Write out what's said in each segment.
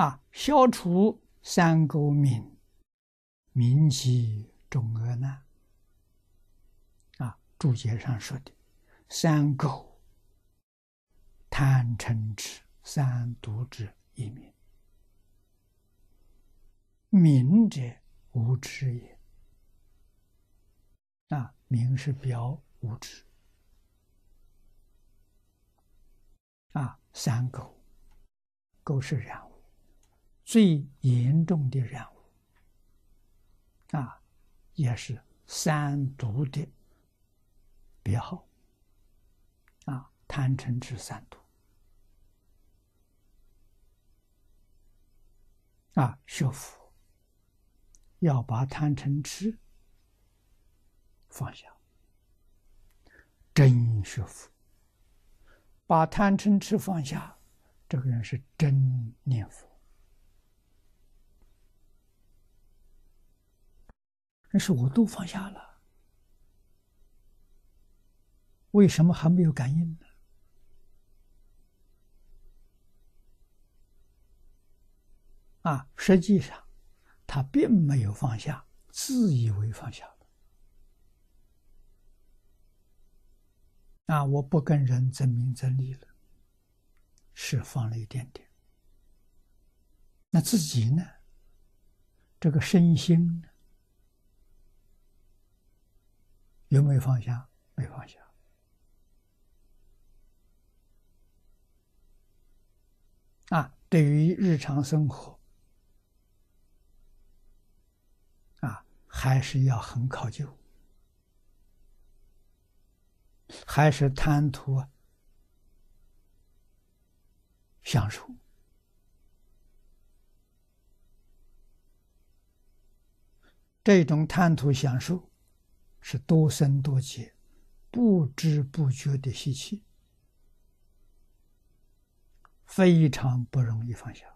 啊，消除三垢名，名即众恶难。啊，注解上说的三垢，贪嗔痴三毒之一名。明者无知也。啊，明是表无知。啊，三垢，垢是染，最严重的染污。啊，也是三毒的别号。啊，贪嗔痴三毒。啊，学佛。要把贪嗔痴放下，真学佛。把贪嗔痴放下，这个人是真念佛。但是我都放下了，为什么还没有感应呢？啊，实际上。他并没有放下，自以为放下了。啊，我不跟人争名争利了，是放了一点点。那自己呢？这个身心呢？有没有放下？没放下。啊，对于日常生活。啊还是要很考究，还是贪图享受。这种贪图享受，是多生多劫、不知不觉的习气，非常不容易放下。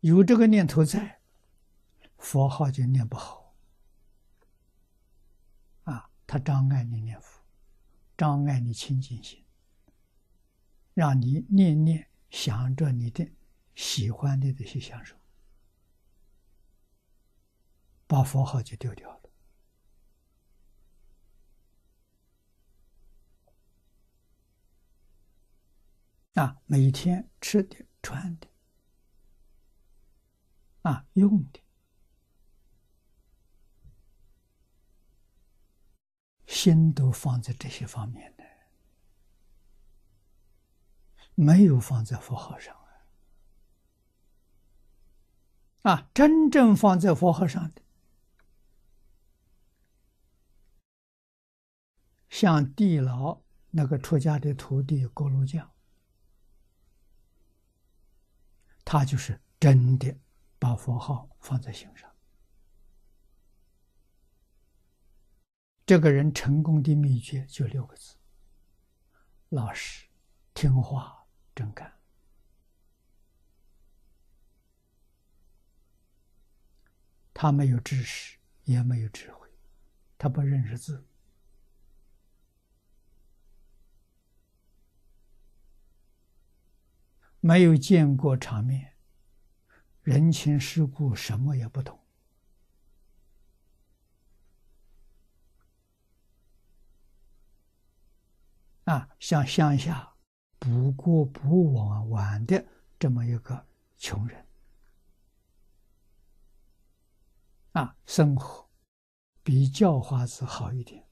有这个念头在，佛号就念不好，啊，他障碍你念佛，障碍你清净心，让你念念想着你的喜欢的这些享受，把佛号就丢掉了。啊，每天吃的穿的。啊，用的心都放在这些方面的，没有放在佛号上啊！啊，真正放在佛号上的，像地牢那个出家的徒弟锅炉匠，他就是真的。把佛号放在心上，这个人成功的秘诀就六个字：老实、听话、真干。他没有知识，也没有智慧，他不认识字，没有见过场面。人情世故什么也不懂啊，像乡下不过不往玩的这么一个穷人啊，生活比叫花子好一点